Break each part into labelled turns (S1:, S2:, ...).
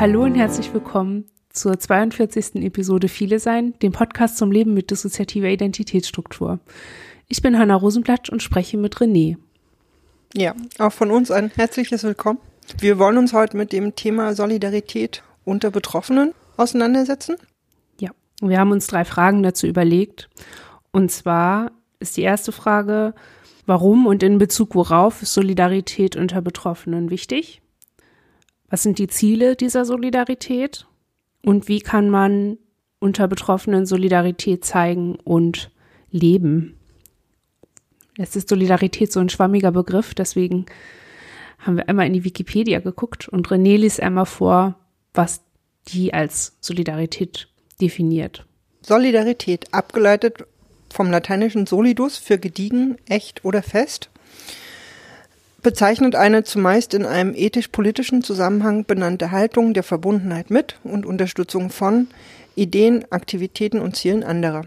S1: Hallo und herzlich willkommen zur 42. Episode Viele Sein, dem Podcast zum Leben mit dissoziativer Identitätsstruktur. Ich bin Hanna Rosenblatt und spreche mit René.
S2: Ja, auch von uns ein herzliches Willkommen. Wir wollen uns heute mit dem Thema Solidarität unter Betroffenen auseinandersetzen.
S1: Ja, wir haben uns drei Fragen dazu überlegt. Und zwar ist die erste Frage, warum und in Bezug worauf ist Solidarität unter Betroffenen wichtig? Was sind die Ziele dieser Solidarität? Und wie kann man unter Betroffenen Solidarität zeigen und leben? Jetzt ist Solidarität so ein schwammiger Begriff, deswegen haben wir einmal in die Wikipedia geguckt und René liest einmal vor, was die als Solidarität definiert.
S2: Solidarität, abgeleitet vom lateinischen solidus für gediegen, echt oder fest, bezeichnet eine zumeist in einem ethisch-politischen Zusammenhang benannte Haltung der Verbundenheit mit und Unterstützung von Ideen, Aktivitäten und Zielen anderer.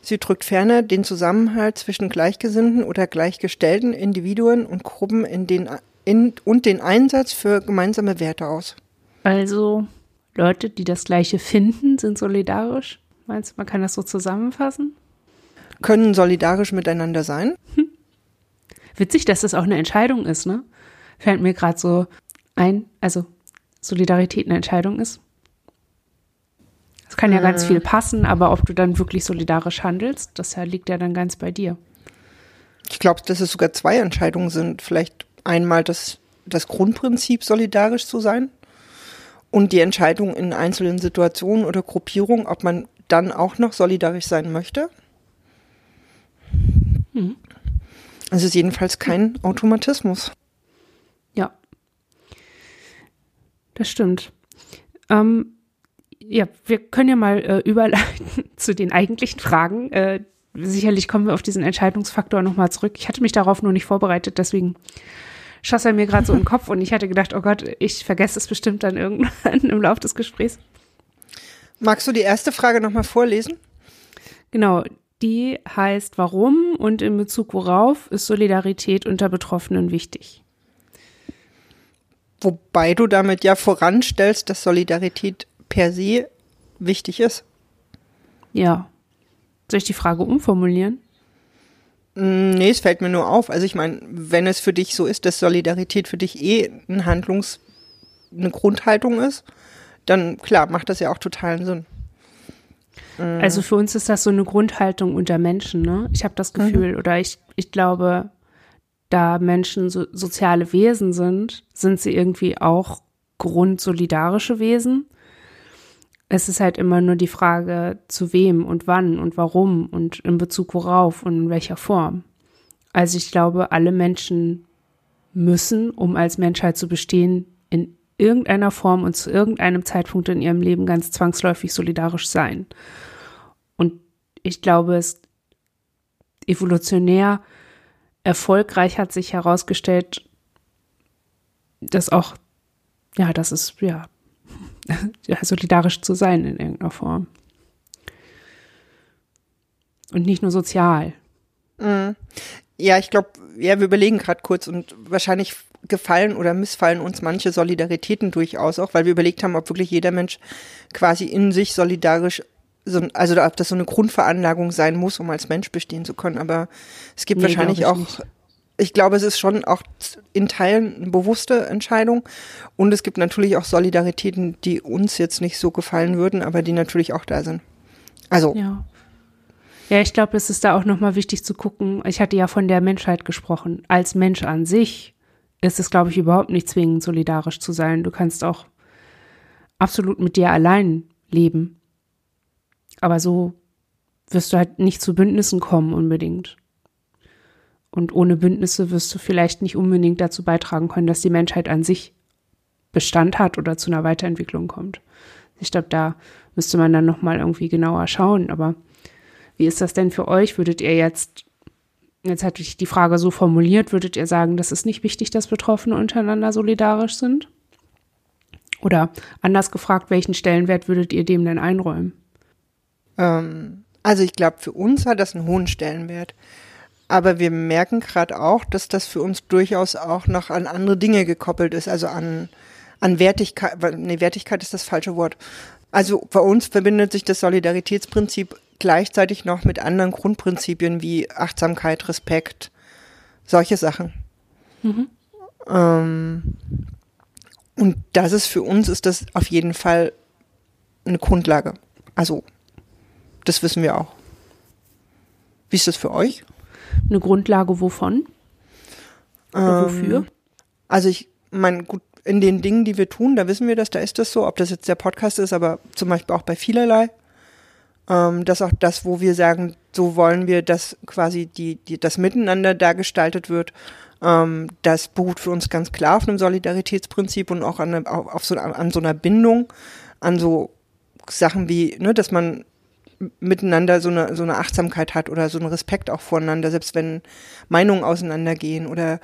S2: Sie drückt ferner den Zusammenhalt zwischen gleichgesinnten oder gleichgestellten Individuen und Gruppen in den, in, und den Einsatz für gemeinsame Werte aus.
S1: Also Leute, die das Gleiche finden, sind solidarisch? Meinst du, man kann das so zusammenfassen?
S2: Können solidarisch miteinander sein? Hm.
S1: Witzig, dass das auch eine Entscheidung ist, ne? Fällt mir gerade so ein, also Solidarität eine Entscheidung ist. Es kann ja ganz äh. viel passen, aber ob du dann wirklich solidarisch handelst, das liegt ja dann ganz bei dir.
S2: Ich glaube, dass es sogar zwei Entscheidungen sind. Vielleicht einmal das, das Grundprinzip, solidarisch zu sein und die Entscheidung in einzelnen Situationen oder Gruppierungen, ob man dann auch noch solidarisch sein möchte. Mhm. Es ist jedenfalls kein Automatismus.
S1: Ja, das stimmt. Ähm, ja, wir können ja mal äh, überleiten zu den eigentlichen Fragen. Äh, sicherlich kommen wir auf diesen Entscheidungsfaktor nochmal zurück. Ich hatte mich darauf nur nicht vorbereitet, deswegen schoss er mir gerade so im Kopf und ich hatte gedacht, oh Gott, ich vergesse es bestimmt dann irgendwann im Laufe des Gesprächs.
S2: Magst du die erste Frage nochmal vorlesen?
S1: Genau, die heißt, warum und in Bezug worauf ist Solidarität unter Betroffenen wichtig?
S2: Wobei du damit ja voranstellst, dass Solidarität per se wichtig ist.
S1: Ja. Soll ich die Frage umformulieren?
S2: Mm, nee, es fällt mir nur auf. Also ich meine, wenn es für dich so ist, dass Solidarität für dich eh ein Handlungs-, eine Grundhaltung ist, dann klar, macht das ja auch totalen Sinn.
S1: Mm. Also für uns ist das so eine Grundhaltung unter Menschen, ne? Ich habe das mhm. Gefühl, mhm. oder ich, ich glaube, da Menschen so, soziale Wesen sind, sind sie irgendwie auch grundsolidarische Wesen es ist halt immer nur die Frage, zu wem und wann und warum und in Bezug worauf und in welcher Form. Also ich glaube, alle Menschen müssen, um als Menschheit zu bestehen, in irgendeiner Form und zu irgendeinem Zeitpunkt in ihrem Leben ganz zwangsläufig solidarisch sein. Und ich glaube, es evolutionär erfolgreich hat sich herausgestellt, dass auch, ja, das ist, ja, solidarisch zu sein in irgendeiner Form. Und nicht nur sozial.
S2: Mhm. Ja, ich glaube, ja, wir überlegen gerade kurz und wahrscheinlich gefallen oder missfallen uns manche Solidaritäten durchaus auch, weil wir überlegt haben, ob wirklich jeder Mensch quasi in sich solidarisch, so, also ob das so eine Grundveranlagung sein muss, um als Mensch bestehen zu können. Aber es gibt nee, wahrscheinlich auch nicht ich glaube, es ist schon auch in Teilen eine bewusste Entscheidung. Und es gibt natürlich auch Solidaritäten, die uns jetzt nicht so gefallen würden, aber die natürlich auch da sind. Also.
S1: Ja. Ja, ich glaube, es ist da auch nochmal wichtig zu gucken. Ich hatte ja von der Menschheit gesprochen. Als Mensch an sich ist es, glaube ich, überhaupt nicht zwingend, solidarisch zu sein. Du kannst auch absolut mit dir allein leben. Aber so wirst du halt nicht zu Bündnissen kommen unbedingt. Und ohne Bündnisse wirst du vielleicht nicht unbedingt dazu beitragen können, dass die Menschheit an sich Bestand hat oder zu einer Weiterentwicklung kommt. Ich glaube, da müsste man dann nochmal irgendwie genauer schauen. Aber wie ist das denn für euch? Würdet ihr jetzt, jetzt hatte ich die Frage so formuliert, würdet ihr sagen, das ist nicht wichtig, dass Betroffene untereinander solidarisch sind? Oder anders gefragt, welchen Stellenwert würdet ihr dem denn einräumen?
S2: Ähm, also ich glaube, für uns hat das einen hohen Stellenwert. Aber wir merken gerade auch, dass das für uns durchaus auch noch an andere Dinge gekoppelt ist, also an, an Wertigkeit, nee, Wertigkeit ist das falsche Wort. Also bei uns verbindet sich das Solidaritätsprinzip gleichzeitig noch mit anderen Grundprinzipien wie Achtsamkeit, Respekt, solche Sachen. Mhm. Ähm, und das ist für uns, ist das auf jeden Fall eine Grundlage. Also, das wissen wir auch. Wie ist das für euch?
S1: Eine Grundlage wovon?
S2: Ähm, wofür? Also ich meine, gut, in den Dingen, die wir tun, da wissen wir das, da ist das so, ob das jetzt der Podcast ist, aber zum Beispiel auch bei vielerlei. Ähm, das auch das, wo wir sagen, so wollen wir, dass quasi die, die, das Miteinander da gestaltet wird. Ähm, das beruht für uns ganz klar auf einem Solidaritätsprinzip und auch an, eine, auf so, an so einer Bindung, an so Sachen wie, ne, dass man miteinander so eine, so eine Achtsamkeit hat oder so einen Respekt auch voneinander, selbst wenn Meinungen auseinandergehen oder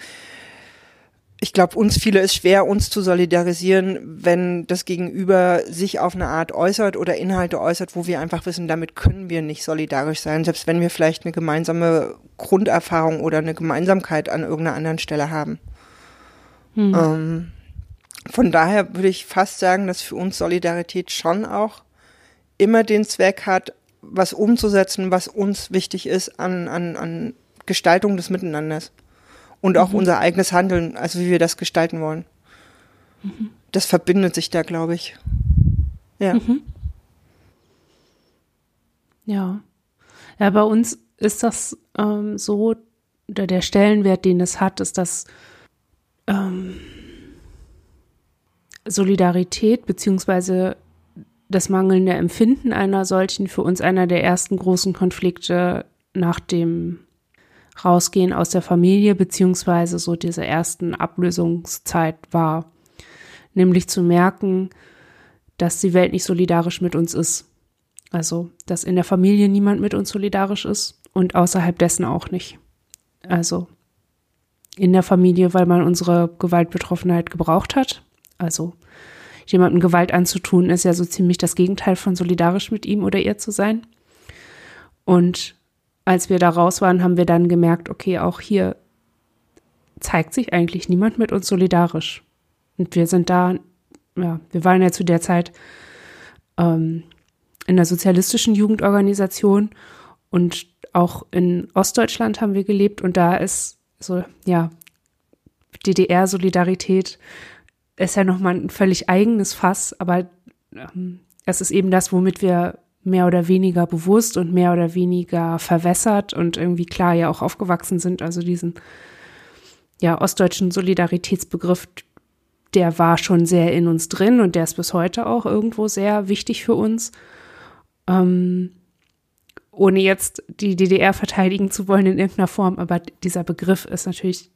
S2: ich glaube, uns viele ist schwer, uns zu solidarisieren, wenn das Gegenüber sich auf eine Art äußert oder Inhalte äußert, wo wir einfach wissen, damit können wir nicht solidarisch sein, selbst wenn wir vielleicht eine gemeinsame Grunderfahrung oder eine Gemeinsamkeit an irgendeiner anderen Stelle haben. Hm. Ähm, von daher würde ich fast sagen, dass für uns Solidarität schon auch immer den Zweck hat, was umzusetzen, was uns wichtig ist an, an, an Gestaltung des Miteinanders und auch mhm. unser eigenes Handeln, also wie wir das gestalten wollen. Mhm. Das verbindet sich da, glaube ich. Ja. Mhm.
S1: Ja. Ja, bei uns ist das ähm, so, der, der Stellenwert, den es hat, ist, dass ähm, Solidarität beziehungsweise das mangelnde Empfinden einer solchen für uns einer der ersten großen Konflikte nach dem Rausgehen aus der Familie beziehungsweise so diese ersten Ablösungszeit war. Nämlich zu merken, dass die Welt nicht solidarisch mit uns ist. Also, dass in der Familie niemand mit uns solidarisch ist und außerhalb dessen auch nicht. Also, in der Familie, weil man unsere Gewaltbetroffenheit gebraucht hat. Also, jemandem Gewalt anzutun, ist ja so ziemlich das Gegenteil von solidarisch mit ihm oder ihr zu sein. Und als wir da raus waren, haben wir dann gemerkt, okay, auch hier zeigt sich eigentlich niemand mit uns solidarisch. Und wir sind da, ja, wir waren ja zu der Zeit ähm, in der sozialistischen Jugendorganisation und auch in Ostdeutschland haben wir gelebt und da ist so, ja, DDR-Solidarität ist ja nochmal ein völlig eigenes Fass, aber ähm, es ist eben das, womit wir mehr oder weniger bewusst und mehr oder weniger verwässert und irgendwie klar ja auch aufgewachsen sind. Also diesen ja ostdeutschen Solidaritätsbegriff, der war schon sehr in uns drin und der ist bis heute auch irgendwo sehr wichtig für uns. Ähm, ohne jetzt die DDR verteidigen zu wollen in irgendeiner Form, aber dieser Begriff ist natürlich,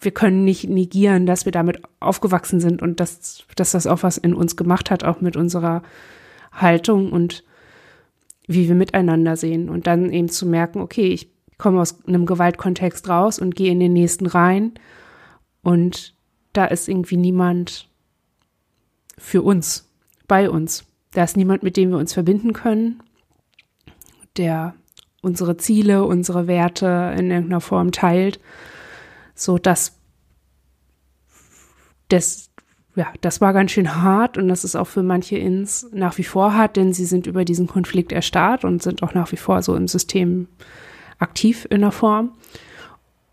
S1: wir können nicht negieren, dass wir damit aufgewachsen sind und dass, dass das auch was in uns gemacht hat, auch mit unserer Haltung und wie wir miteinander sehen. Und dann eben zu merken, okay, ich komme aus einem Gewaltkontext raus und gehe in den nächsten rein. Und da ist irgendwie niemand für uns, bei uns. Da ist niemand, mit dem wir uns verbinden können, der unsere Ziele, unsere Werte in irgendeiner Form teilt, so dass das ja, das war ganz schön hart und das ist auch für manche ins nach wie vor hart, denn sie sind über diesen Konflikt erstarrt und sind auch nach wie vor so im System aktiv in der Form.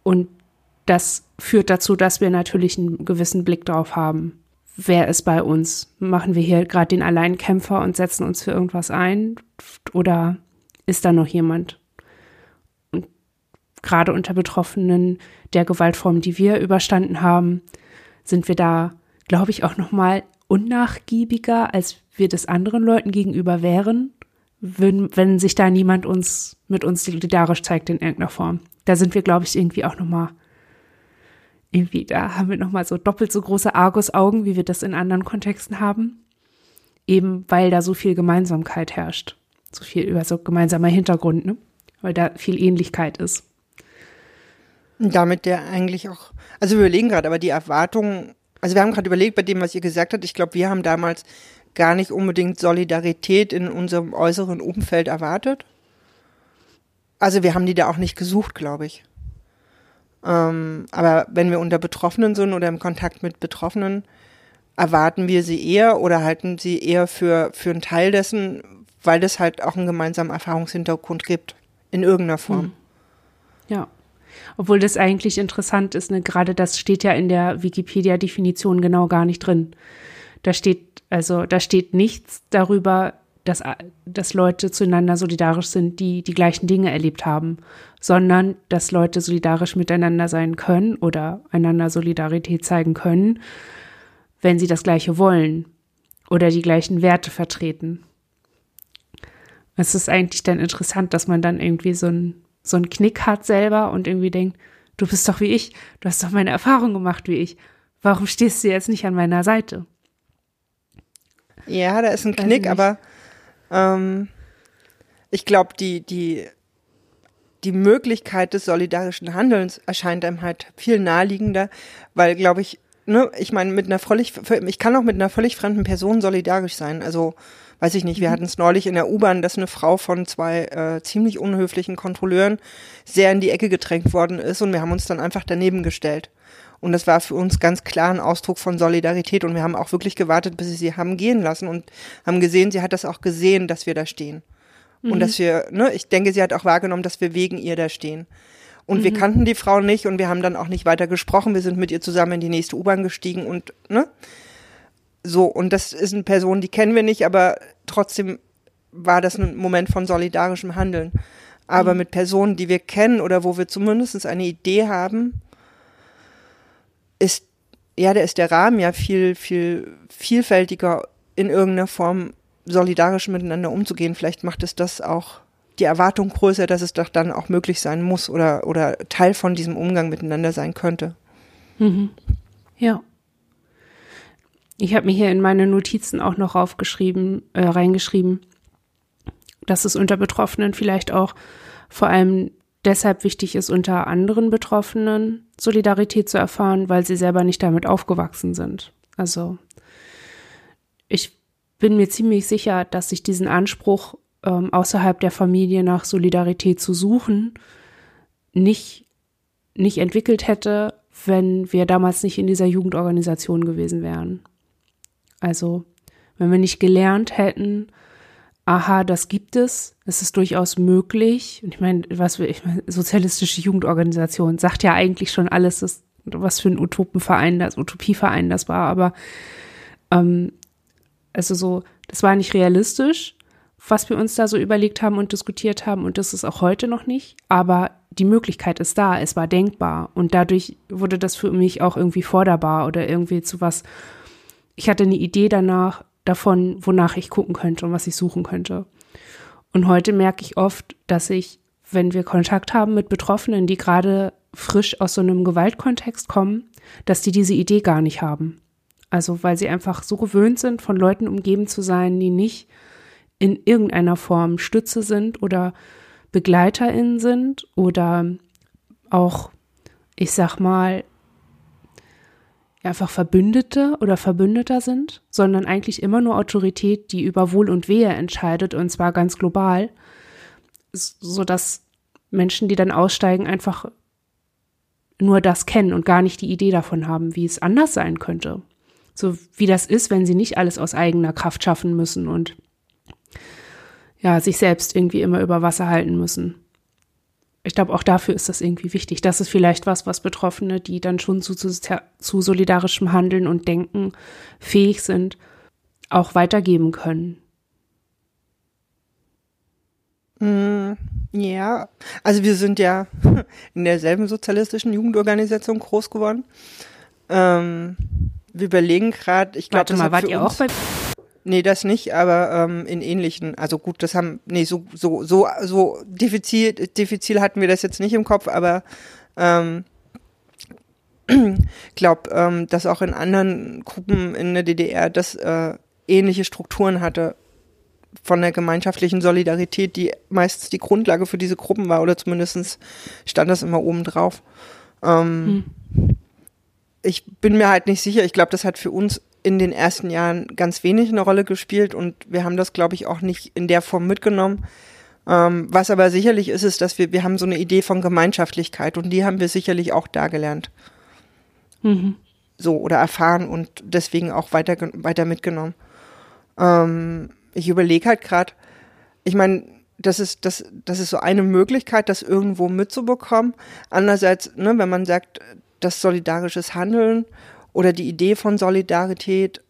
S1: Und das führt dazu, dass wir natürlich einen gewissen Blick drauf haben. Wer ist bei uns? Machen wir hier gerade den Alleinkämpfer und setzen uns für irgendwas ein? Oder ist da noch jemand? Und gerade unter Betroffenen der Gewaltform, die wir überstanden haben, sind wir da glaube ich, auch noch mal unnachgiebiger, als wir das anderen Leuten gegenüber wären, wenn, wenn sich da niemand uns mit uns solidarisch zeigt in irgendeiner Form. Da sind wir, glaube ich, irgendwie auch noch mal irgendwie, da haben wir noch mal so doppelt so große Argus-Augen, wie wir das in anderen Kontexten haben. Eben weil da so viel Gemeinsamkeit herrscht. So viel über so gemeinsamer Hintergrund, ne? Weil da viel Ähnlichkeit ist.
S2: Damit der eigentlich auch, also wir überlegen gerade, aber die Erwartungen also wir haben gerade überlegt bei dem, was ihr gesagt habt, ich glaube, wir haben damals gar nicht unbedingt Solidarität in unserem äußeren Umfeld erwartet. Also wir haben die da auch nicht gesucht, glaube ich. Ähm, aber wenn wir unter Betroffenen sind oder im Kontakt mit Betroffenen, erwarten wir sie eher oder halten sie eher für, für einen Teil dessen, weil es halt auch einen gemeinsamen Erfahrungshintergrund gibt, in irgendeiner Form. Hm.
S1: Ja. Obwohl das eigentlich interessant ist, ne? gerade das steht ja in der Wikipedia-Definition genau gar nicht drin. Da steht, also da steht nichts darüber, dass, dass Leute zueinander solidarisch sind, die die gleichen Dinge erlebt haben, sondern dass Leute solidarisch miteinander sein können oder einander Solidarität zeigen können, wenn sie das Gleiche wollen oder die gleichen Werte vertreten. Es ist eigentlich dann interessant, dass man dann irgendwie so ein so einen Knick hat selber und irgendwie denkt, du bist doch wie ich, du hast doch meine Erfahrung gemacht wie ich. Warum stehst du jetzt nicht an meiner Seite?
S2: Ja, da ist ein Knick, aber ähm, ich glaube, die, die, die Möglichkeit des solidarischen Handelns erscheint einem halt viel naheliegender, weil, glaube ich, ne, ich meine, mit einer völlig, ich kann auch mit einer völlig fremden Person solidarisch sein. Also weiß ich nicht, wir mhm. hatten es neulich in der U-Bahn, dass eine Frau von zwei äh, ziemlich unhöflichen Kontrolleuren sehr in die Ecke gedrängt worden ist und wir haben uns dann einfach daneben gestellt. Und das war für uns ganz klar ein Ausdruck von Solidarität und wir haben auch wirklich gewartet, bis sie sie haben gehen lassen und haben gesehen, sie hat das auch gesehen, dass wir da stehen. Mhm. Und dass wir, ne, ich denke, sie hat auch wahrgenommen, dass wir wegen ihr da stehen. Und mhm. wir kannten die Frau nicht und wir haben dann auch nicht weiter gesprochen. Wir sind mit ihr zusammen in die nächste U-Bahn gestiegen und, ne? So, und das ist eine Person, die kennen wir nicht, aber trotzdem war das ein Moment von solidarischem Handeln. Aber mhm. mit Personen, die wir kennen oder wo wir zumindest eine Idee haben, ist, ja, da ist der Rahmen ja viel, viel vielfältiger in irgendeiner Form solidarisch miteinander umzugehen. Vielleicht macht es das auch die Erwartung größer, dass es doch dann auch möglich sein muss oder, oder Teil von diesem Umgang miteinander sein könnte.
S1: Mhm. Ja. Ich habe mir hier in meine Notizen auch noch aufgeschrieben, äh, reingeschrieben, dass es unter Betroffenen vielleicht auch vor allem deshalb wichtig ist, unter anderen Betroffenen Solidarität zu erfahren, weil sie selber nicht damit aufgewachsen sind. Also ich bin mir ziemlich sicher, dass sich diesen Anspruch ähm, außerhalb der Familie nach Solidarität zu suchen nicht, nicht entwickelt hätte, wenn wir damals nicht in dieser Jugendorganisation gewesen wären. Also, wenn wir nicht gelernt hätten, aha, das gibt es, es ist durchaus möglich. Und ich meine, was ich meine, sozialistische Jugendorganisation sagt ja eigentlich schon alles, das, was für ein Utopenverein das, Utopieverein das war, aber ähm, also so, das war nicht realistisch, was wir uns da so überlegt haben und diskutiert haben, und das ist auch heute noch nicht, aber die Möglichkeit ist da, es war denkbar und dadurch wurde das für mich auch irgendwie forderbar oder irgendwie zu was, ich hatte eine Idee danach, davon, wonach ich gucken könnte und was ich suchen könnte. Und heute merke ich oft, dass ich, wenn wir Kontakt haben mit Betroffenen, die gerade frisch aus so einem Gewaltkontext kommen, dass die diese Idee gar nicht haben. Also weil sie einfach so gewöhnt sind, von Leuten umgeben zu sein, die nicht in irgendeiner Form Stütze sind oder BegleiterInnen sind oder auch, ich sag mal, einfach Verbündete oder Verbündeter sind, sondern eigentlich immer nur Autorität, die über Wohl und Wehe entscheidet und zwar ganz global, so dass Menschen, die dann aussteigen, einfach nur das kennen und gar nicht die Idee davon haben, wie es anders sein könnte. So wie das ist, wenn sie nicht alles aus eigener Kraft schaffen müssen und ja, sich selbst irgendwie immer über Wasser halten müssen ich glaube, auch dafür ist das irgendwie wichtig. Das ist vielleicht was, was Betroffene, die dann schon zu, zu, zu solidarischem Handeln und Denken fähig sind, auch weitergeben können.
S2: Mm, ja, also wir sind ja in derselben sozialistischen Jugendorganisation groß geworden. Ähm, wir überlegen gerade, ich glaube,
S1: Warte mal, wart ihr auch bei
S2: Nee, das nicht, aber ähm, in ähnlichen, also gut, das haben, nee, so, so, so, so diffizil, diffizil hatten wir das jetzt nicht im Kopf, aber ähm, glaube, ähm, dass auch in anderen Gruppen in der DDR das äh, ähnliche Strukturen hatte von der gemeinschaftlichen Solidarität, die meistens die Grundlage für diese Gruppen war, oder zumindest stand das immer oben drauf. Ähm, hm. Ich bin mir halt nicht sicher, ich glaube, das hat für uns in den ersten Jahren ganz wenig eine Rolle gespielt und wir haben das, glaube ich, auch nicht in der Form mitgenommen. Ähm, was aber sicherlich ist, ist, dass wir, wir haben so eine Idee von Gemeinschaftlichkeit und die haben wir sicherlich auch da gelernt.
S1: Mhm.
S2: so oder erfahren und deswegen auch weiter, weiter mitgenommen. Ähm, ich überlege halt gerade, ich meine, das ist, das, das ist so eine Möglichkeit, das irgendwo mitzubekommen. Andererseits, ne, wenn man sagt, dass solidarisches Handeln oder die Idee von Solidarität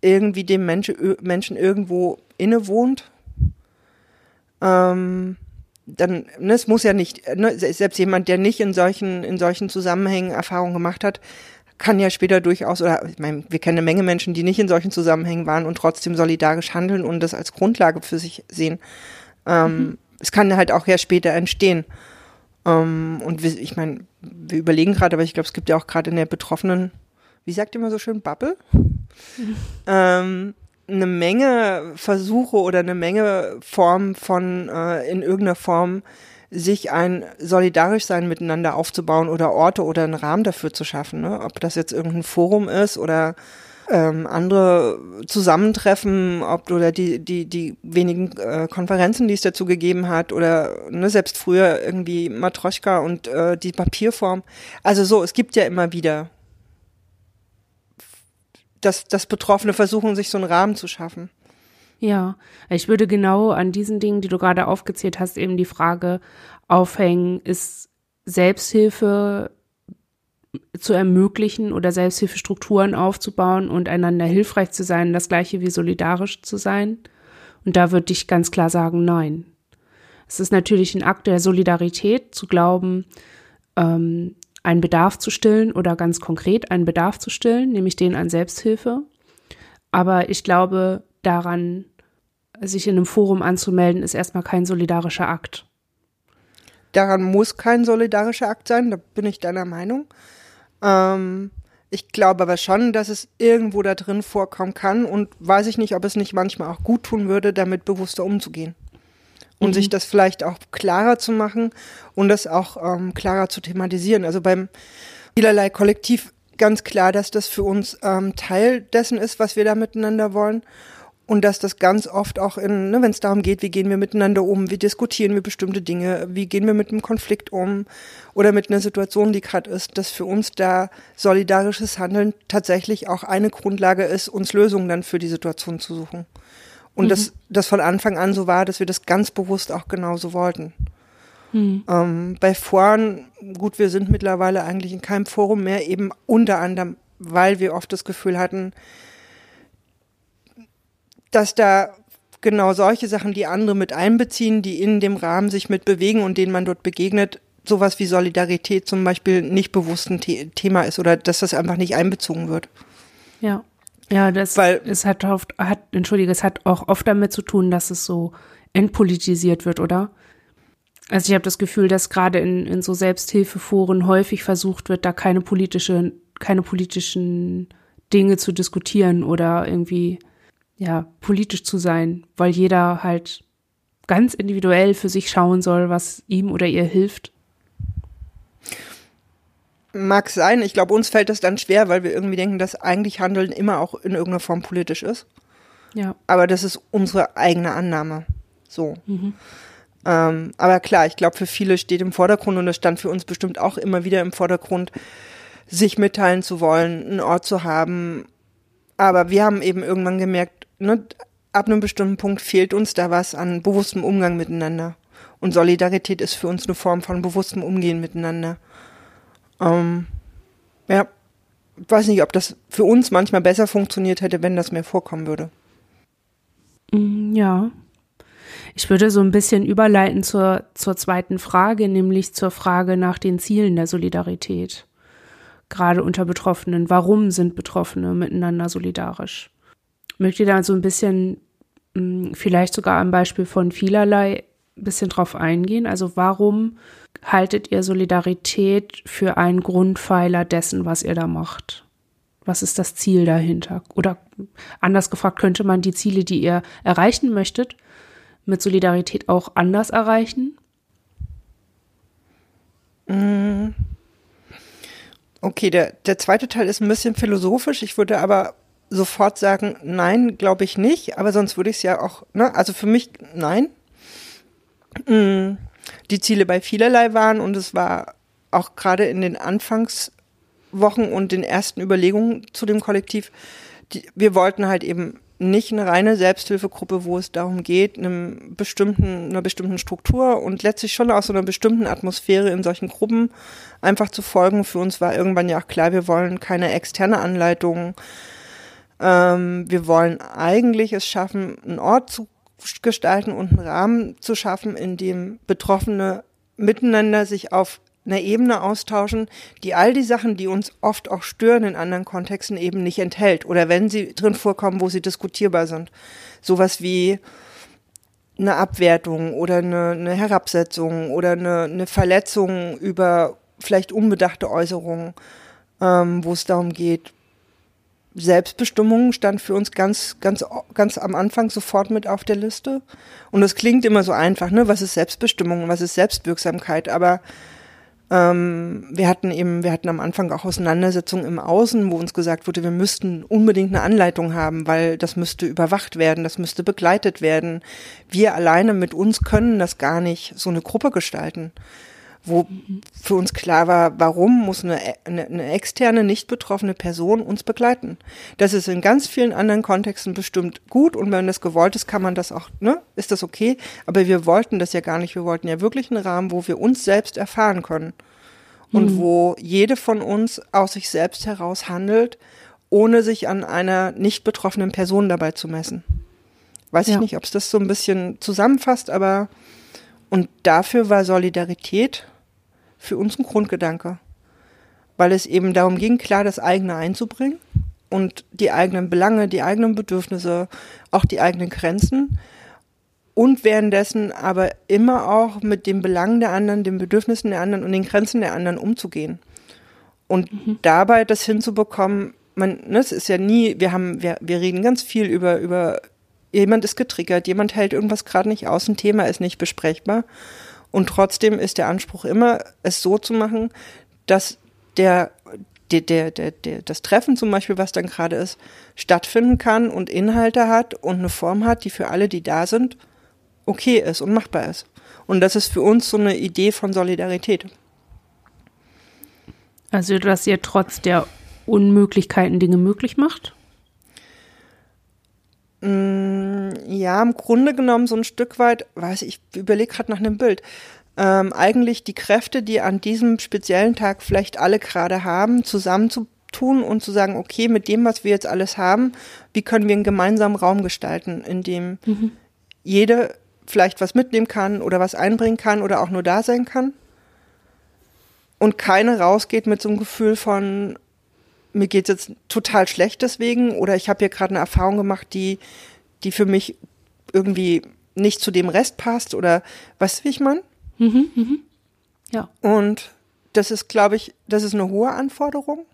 S2: irgendwie dem Menschen, Menschen irgendwo innewohnt, ähm, dann, ne, es muss ja nicht, ne, selbst jemand, der nicht in solchen, in solchen Zusammenhängen Erfahrungen gemacht hat, kann ja später durchaus, oder ich meine, wir kennen eine Menge Menschen, die nicht in solchen Zusammenhängen waren und trotzdem solidarisch handeln und das als Grundlage für sich sehen. Ähm, mhm. Es kann halt auch ja später entstehen. Ähm, und wir, ich meine, wir überlegen gerade, aber ich glaube, es gibt ja auch gerade in der Betroffenen, wie sagt ihr immer so schön, Bubble? Ähm, eine Menge Versuche oder eine Menge Form von äh, in irgendeiner Form sich ein solidarisch sein miteinander aufzubauen oder Orte oder einen Rahmen dafür zu schaffen. Ne? Ob das jetzt irgendein Forum ist oder ähm, andere Zusammentreffen, ob oder die die die wenigen äh, Konferenzen, die es dazu gegeben hat oder ne, selbst früher irgendwie Matroschka und äh, die Papierform. Also so, es gibt ja immer wieder dass, dass Betroffene versuchen, sich so einen Rahmen zu schaffen.
S1: Ja, ich würde genau an diesen Dingen, die du gerade aufgezählt hast, eben die Frage aufhängen, ist Selbsthilfe zu ermöglichen oder Selbsthilfestrukturen aufzubauen und einander hilfreich zu sein, das gleiche wie solidarisch zu sein? Und da würde ich ganz klar sagen, nein. Es ist natürlich ein Akt der Solidarität zu glauben, ähm, einen Bedarf zu stillen oder ganz konkret einen Bedarf zu stillen, nämlich den an Selbsthilfe. Aber ich glaube, daran, sich in einem Forum anzumelden, ist erstmal kein solidarischer Akt.
S2: Daran muss kein solidarischer Akt sein, da bin ich deiner Meinung. Ähm, ich glaube aber schon, dass es irgendwo da drin vorkommen kann und weiß ich nicht, ob es nicht manchmal auch gut tun würde, damit bewusster umzugehen und mhm. sich das vielleicht auch klarer zu machen und das auch ähm, klarer zu thematisieren. Also beim vielerlei Kollektiv ganz klar, dass das für uns ähm, Teil dessen ist, was wir da miteinander wollen. Und dass das ganz oft auch in, ne, wenn es darum geht, wie gehen wir miteinander um, wie diskutieren wir bestimmte Dinge, wie gehen wir mit einem Konflikt um oder mit einer Situation, die gerade ist, dass für uns da solidarisches Handeln tatsächlich auch eine Grundlage ist, uns Lösungen dann für die Situation zu suchen. Und mhm. das, das von Anfang an so war, dass wir das ganz bewusst auch genauso wollten. Mhm. Ähm, bei Foren, gut, wir sind mittlerweile eigentlich in keinem Forum mehr, eben unter anderem, weil wir oft das Gefühl hatten, dass da genau solche Sachen, die andere mit einbeziehen, die in dem Rahmen sich mit bewegen und denen man dort begegnet, sowas wie Solidarität zum Beispiel nicht bewusst ein Thema ist oder dass das einfach nicht einbezogen wird.
S1: Ja. Ja, das Weil, es hat oft, hat, entschuldige, es hat auch oft damit zu tun, dass es so entpolitisiert wird, oder? Also ich habe das Gefühl, dass gerade in, in so Selbsthilfeforen häufig versucht wird, da keine politische, keine politischen Dinge zu diskutieren oder irgendwie ja politisch zu sein, weil jeder halt ganz individuell für sich schauen soll, was ihm oder ihr hilft.
S2: Mag sein. Ich glaube, uns fällt das dann schwer, weil wir irgendwie denken, dass eigentlich Handeln immer auch in irgendeiner Form politisch ist.
S1: Ja.
S2: Aber das ist unsere eigene Annahme. So. Mhm. Ähm, aber klar, ich glaube, für viele steht im Vordergrund und das stand für uns bestimmt auch immer wieder im Vordergrund, sich mitteilen zu wollen, einen Ort zu haben. Aber wir haben eben irgendwann gemerkt, ne, ab einem bestimmten Punkt fehlt uns da was an bewusstem Umgang miteinander. Und Solidarität ist für uns eine Form von bewusstem Umgehen miteinander. Ähm, ja, weiß nicht, ob das für uns manchmal besser funktioniert hätte, wenn das mehr vorkommen würde.
S1: Mm, ja. Ich würde so ein bisschen überleiten zur, zur zweiten Frage, nämlich zur Frage nach den Zielen der Solidarität. Gerade unter Betroffenen. Warum sind Betroffene miteinander solidarisch? Möchte da so ein bisschen, mm, vielleicht sogar am Beispiel von vielerlei, bisschen drauf eingehen. Also warum haltet ihr Solidarität für einen Grundpfeiler dessen, was ihr da macht? Was ist das Ziel dahinter? Oder anders gefragt, könnte man die Ziele, die ihr erreichen möchtet, mit Solidarität auch anders erreichen?
S2: Mm. Okay, der, der zweite Teil ist ein bisschen philosophisch. Ich würde aber sofort sagen, nein, glaube ich nicht. Aber sonst würde ich es ja auch, ne? Also für mich, nein. Mm die Ziele bei vielerlei waren und es war auch gerade in den Anfangszeiten Wochen und den ersten Überlegungen zu dem Kollektiv, die, wir wollten halt eben nicht eine reine Selbsthilfegruppe, wo es darum geht, einem bestimmten, einer bestimmten Struktur und letztlich schon aus so einer bestimmten Atmosphäre in solchen Gruppen einfach zu folgen. Für uns war irgendwann ja auch klar, wir wollen keine externe Anleitung. Ähm, wir wollen eigentlich es schaffen, einen Ort zu gestalten und einen Rahmen zu schaffen, in dem Betroffene miteinander sich auf einer Ebene austauschen, die all die Sachen, die uns oft auch stören in anderen Kontexten, eben nicht enthält. Oder wenn sie drin vorkommen, wo sie diskutierbar sind. Sowas wie eine Abwertung oder eine, eine Herabsetzung oder eine, eine Verletzung über vielleicht unbedachte Äußerungen, ähm, wo es darum geht, Selbstbestimmung stand für uns ganz, ganz, ganz am Anfang sofort mit auf der Liste. Und das klingt immer so einfach, ne? Was ist Selbstbestimmung? Was ist Selbstwirksamkeit? Aber ähm, wir hatten eben, wir hatten am Anfang auch Auseinandersetzungen im Außen, wo uns gesagt wurde, wir müssten unbedingt eine Anleitung haben, weil das müsste überwacht werden, das müsste begleitet werden. Wir alleine mit uns können das gar nicht so eine Gruppe gestalten wo für uns klar war, warum muss eine, eine, eine, externe, nicht betroffene Person uns begleiten. Das ist in ganz vielen anderen Kontexten bestimmt gut und wenn das gewollt ist, kann man das auch, ne, ist das okay. Aber wir wollten das ja gar nicht. Wir wollten ja wirklich einen Rahmen, wo wir uns selbst erfahren können und mhm. wo jede von uns aus sich selbst heraus handelt, ohne sich an einer nicht betroffenen Person dabei zu messen. Weiß ja. ich nicht, ob es das so ein bisschen zusammenfasst, aber und dafür war Solidarität für uns ein Grundgedanke, weil es eben darum ging, klar das eigene einzubringen und die eigenen Belange, die eigenen Bedürfnisse, auch die eigenen Grenzen und währenddessen aber immer auch mit den Belangen der anderen, den Bedürfnissen der anderen und den Grenzen der anderen umzugehen. Und mhm. dabei das hinzubekommen, man, ne, es ist ja nie, wir haben, wir, wir reden ganz viel über, über, jemand ist getriggert, jemand hält irgendwas gerade nicht aus, ein Thema ist nicht besprechbar. Und trotzdem ist der Anspruch immer, es so zu machen, dass der, der, der, der, das Treffen zum Beispiel, was dann gerade ist, stattfinden kann und Inhalte hat und eine Form hat, die für alle, die da sind, okay ist und machbar ist. Und das ist für uns so eine Idee von Solidarität.
S1: Also, dass ihr trotz der Unmöglichkeiten Dinge möglich macht?
S2: Mm, ja, im Grunde genommen so ein Stück weit, weiß ich, ich überlege gerade nach einem Bild. Ähm, eigentlich die Kräfte, die an diesem speziellen Tag vielleicht alle gerade haben, zusammenzutun und zu sagen, okay, mit dem, was wir jetzt alles haben, wie können wir einen gemeinsamen Raum gestalten, in dem mhm. jede vielleicht was mitnehmen kann oder was einbringen kann oder auch nur da sein kann. Und keine rausgeht mit so einem Gefühl von, mir geht es jetzt total schlecht deswegen oder ich habe hier gerade eine Erfahrung gemacht, die, die für mich irgendwie nicht zu dem Rest passt oder was wie ich meine? Mhm, mhm. Ja. Und das ist, glaube ich, das ist eine hohe Anforderung.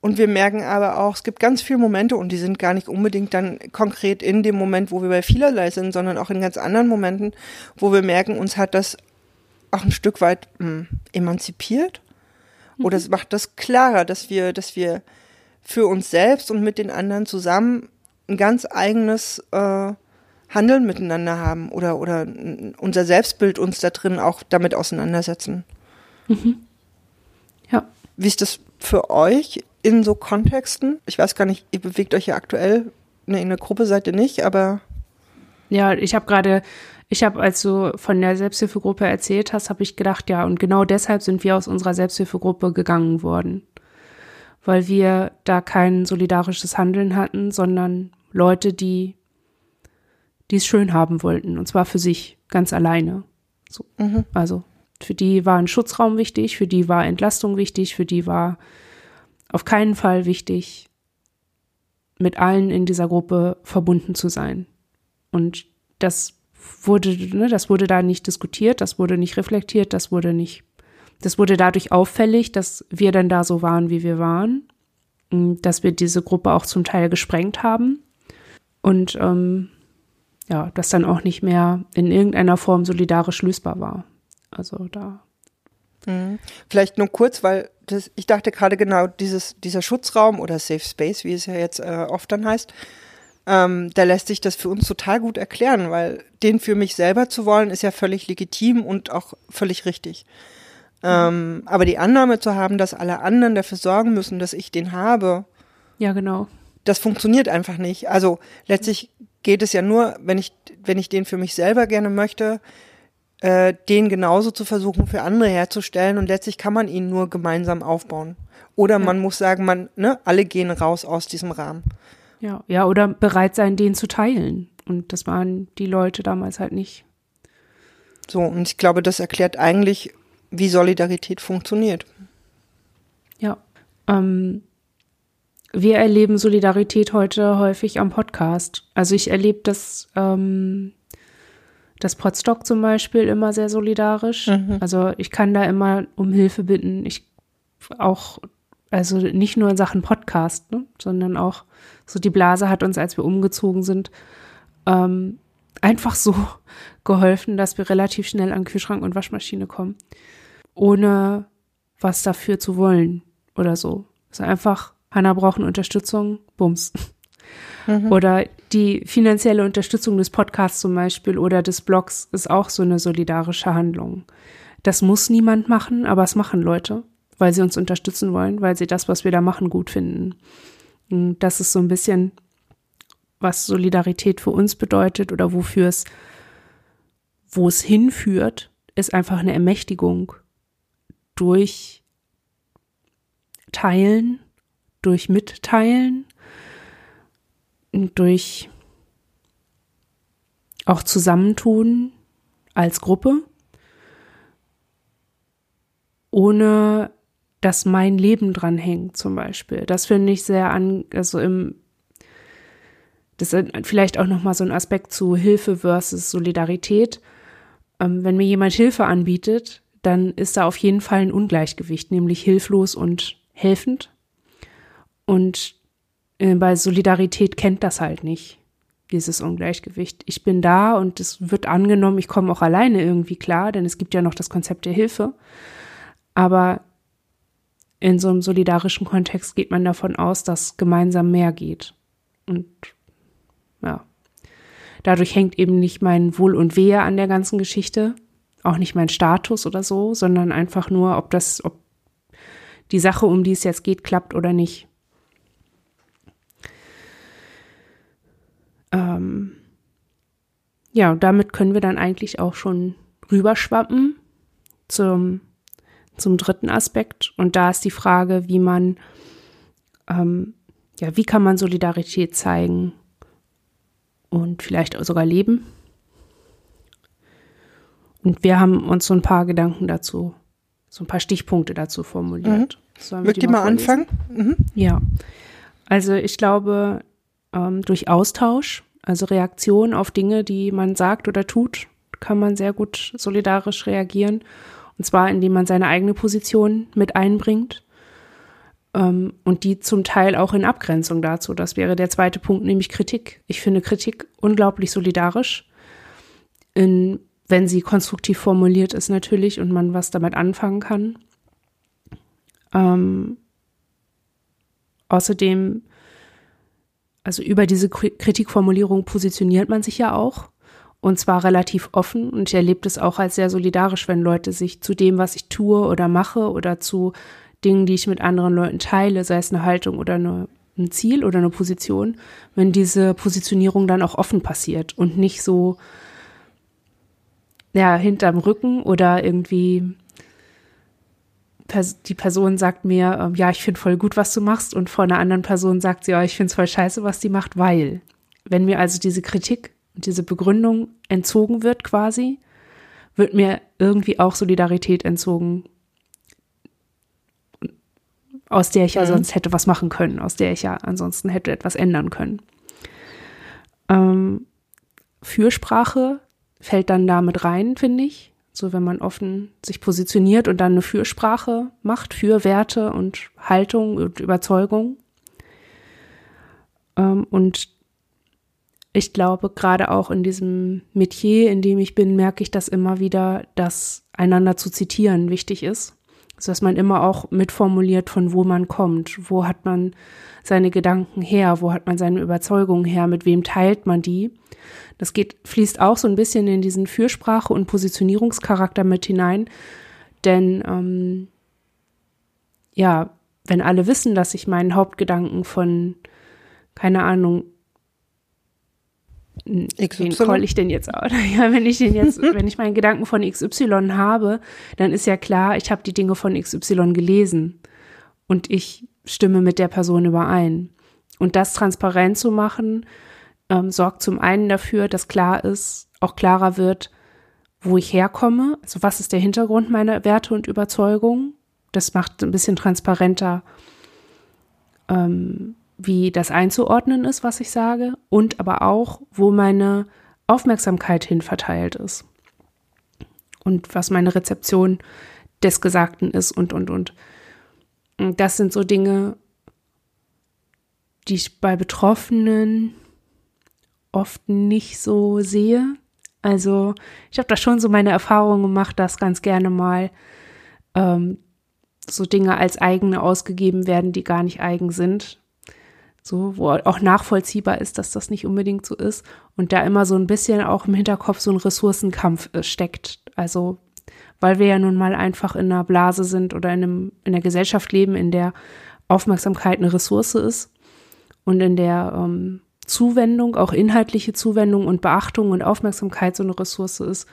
S2: Und wir merken aber auch, es gibt ganz viele Momente und die sind gar nicht unbedingt dann konkret in dem Moment, wo wir bei vielerlei sind, sondern auch in ganz anderen Momenten, wo wir merken, uns hat das auch ein Stück weit mh, hm, emanzipiert oder es macht das klarer, dass wir, dass wir für uns selbst und mit den anderen zusammen ein ganz eigenes äh, Handeln miteinander haben oder, oder unser Selbstbild uns da drin auch damit auseinandersetzen. Mhm. Ja. Wie ist das für euch in so Kontexten? Ich weiß gar nicht, ihr bewegt euch ja aktuell, ne, in der Gruppe seid ihr nicht, aber.
S1: Ja, ich habe gerade ich habe, als du von der Selbsthilfegruppe erzählt hast, habe ich gedacht, ja, und genau deshalb sind wir aus unserer Selbsthilfegruppe gegangen worden. Weil wir da kein solidarisches Handeln hatten, sondern Leute, die die es schön haben wollten, und zwar für sich, ganz alleine. So. Mhm. Also für die war ein Schutzraum wichtig, für die war Entlastung wichtig, für die war auf keinen Fall wichtig, mit allen in dieser Gruppe verbunden zu sein. Und das wurde, ne, das wurde da nicht diskutiert, das wurde nicht reflektiert, das wurde nicht, das wurde dadurch auffällig, dass wir dann da so waren, wie wir waren, dass wir diese Gruppe auch zum Teil gesprengt haben und ähm, ja, das dann auch nicht mehr in irgendeiner Form solidarisch lösbar war. Also da.
S2: Mhm. Vielleicht nur kurz, weil das, ich dachte gerade genau, dieses, dieser Schutzraum oder Safe Space, wie es ja jetzt äh, oft dann heißt, ähm, da lässt sich das für uns total gut erklären, weil den für mich selber zu wollen, ist ja völlig legitim und auch völlig richtig. Ähm, aber die Annahme zu haben, dass alle anderen dafür sorgen müssen, dass ich den habe,
S1: Ja, genau.
S2: das funktioniert einfach nicht. Also letztlich geht es ja nur, wenn ich, wenn ich den für mich selber gerne möchte, äh, den genauso zu versuchen für andere herzustellen und letztlich kann man ihn nur gemeinsam aufbauen. Oder man muss sagen, man, ne, alle gehen raus aus diesem Rahmen.
S1: Ja, ja, oder bereit sein, den zu teilen. Und das waren die Leute damals halt nicht.
S2: So, und ich glaube, das erklärt eigentlich, wie Solidarität funktioniert.
S1: Ja. Ähm, wir erleben Solidarität heute häufig am Podcast. Also ich erlebe das, ähm, das Podstock zum Beispiel immer sehr solidarisch. Also ich kann da immer um Hilfe bitten. Ich auch, also nicht nur in Sachen Podcast, ne, sondern auch so die Blase hat uns, als wir umgezogen sind, ähm, einfach so geholfen, dass wir relativ schnell an Kühlschrank und Waschmaschine kommen, ohne was dafür zu wollen oder so. Also einfach, Hanna braucht eine Unterstützung, bums. Oder die finanzielle Unterstützung des Podcasts zum Beispiel oder des Blogs ist auch so eine solidarische Handlung. Das muss niemand machen, aber es machen Leute, weil sie uns unterstützen wollen, weil sie das, was wir da machen, gut finden. Und das ist so ein bisschen, was Solidarität für uns bedeutet oder wofür es, wo es hinführt, ist einfach eine Ermächtigung durch Teilen, durch Mitteilen, durch auch Zusammentun als Gruppe, ohne dass mein Leben dran hängt, zum Beispiel. Das finde ich sehr an, also im, das ist vielleicht auch nochmal so ein Aspekt zu Hilfe versus Solidarität. Ähm, wenn mir jemand Hilfe anbietet, dann ist da auf jeden Fall ein Ungleichgewicht, nämlich hilflos und helfend. Und äh, bei Solidarität kennt das halt nicht, dieses Ungleichgewicht. Ich bin da und es wird angenommen, ich komme auch alleine irgendwie klar, denn es gibt ja noch das Konzept der Hilfe. Aber in so einem solidarischen Kontext geht man davon aus, dass gemeinsam mehr geht. Und ja, dadurch hängt eben nicht mein Wohl und Wehe an der ganzen Geschichte, auch nicht mein Status oder so, sondern einfach nur, ob das, ob die Sache, um die es jetzt geht, klappt oder nicht. Ähm, ja, damit können wir dann eigentlich auch schon rüberschwappen zum, zum dritten Aspekt. Und da ist die Frage, wie man, ähm, ja, wie kann man Solidarität zeigen und vielleicht auch sogar leben? Und wir haben uns so ein paar Gedanken dazu, so ein paar Stichpunkte dazu formuliert. Wir
S2: Mögt ihr mal
S1: vorlesen?
S2: anfangen? Mhm.
S1: Ja, also ich glaube, ähm, durch Austausch, also Reaktion auf Dinge, die man sagt oder tut, kann man sehr gut solidarisch reagieren. Und zwar, indem man seine eigene Position mit einbringt ähm, und die zum Teil auch in Abgrenzung dazu. Das wäre der zweite Punkt, nämlich Kritik. Ich finde Kritik unglaublich solidarisch, in, wenn sie konstruktiv formuliert ist natürlich und man was damit anfangen kann. Ähm, außerdem also über diese Kri- Kritikformulierung positioniert man sich ja auch. Und zwar relativ offen. Und ich erlebe das auch als sehr solidarisch, wenn Leute sich zu dem, was ich tue oder mache oder zu Dingen, die ich mit anderen Leuten teile, sei es eine Haltung oder eine, ein Ziel oder eine Position, wenn diese Positionierung dann auch offen passiert und nicht so, ja, hinterm Rücken oder irgendwie die Person sagt mir, ähm, ja, ich finde voll gut, was du machst, und vor einer anderen Person sagt sie, ja, ich finde es voll scheiße, was die macht, weil. Wenn mir also diese Kritik und diese Begründung entzogen wird quasi, wird mir irgendwie auch Solidarität entzogen, aus der ich ja
S2: Mhm.
S1: sonst hätte was machen können, aus der ich ja ansonsten hätte etwas ändern können. Ähm, Fürsprache fällt dann damit rein, finde ich. So, wenn man offen sich positioniert und dann eine Fürsprache macht für Werte und Haltung und Überzeugung. Ähm, und ich glaube, gerade auch in diesem Metier, in dem ich bin, merke ich das immer wieder, dass einander zu zitieren wichtig ist. Also, dass man immer auch mitformuliert, von wo man kommt. Wo hat man seine Gedanken her? Wo hat man seine Überzeugungen her? Mit wem teilt man die? Das geht, fließt auch so ein bisschen in diesen Fürsprache- und Positionierungscharakter mit hinein, Denn ähm, ja, wenn alle wissen, dass ich meinen Hauptgedanken von, keine Ahnung, wen call ich denn jetzt aus? Ja, wenn ich den jetzt, wenn ich meinen Gedanken von XY habe, dann ist ja klar, ich habe die Dinge von XY gelesen und ich stimme mit der Person überein. Und das transparent zu machen, ähm, sorgt zum einen dafür, dass klar ist, auch klarer wird, wo ich herkomme, also was ist der Hintergrund meiner Werte und Überzeugungen. Das macht ein bisschen transparenter, ähm, wie das einzuordnen ist, was ich sage, und aber auch, wo meine Aufmerksamkeit hin verteilt ist und was meine Rezeption des Gesagten ist und, und, und. Das sind so Dinge, die ich bei Betroffenen oft nicht so sehe. Also ich habe da schon so meine Erfahrungen gemacht, dass ganz gerne mal ähm, so Dinge als eigene ausgegeben werden, die gar nicht eigen sind. So, wo auch nachvollziehbar ist, dass das nicht unbedingt so ist. Und da immer so ein bisschen auch im Hinterkopf so ein Ressourcenkampf äh, steckt. Also, weil wir ja nun mal einfach in einer Blase sind oder in, einem, in einer Gesellschaft leben, in der Aufmerksamkeit eine Ressource ist und in der ähm, Zuwendung, auch inhaltliche Zuwendung und Beachtung und Aufmerksamkeit so eine Ressource ist,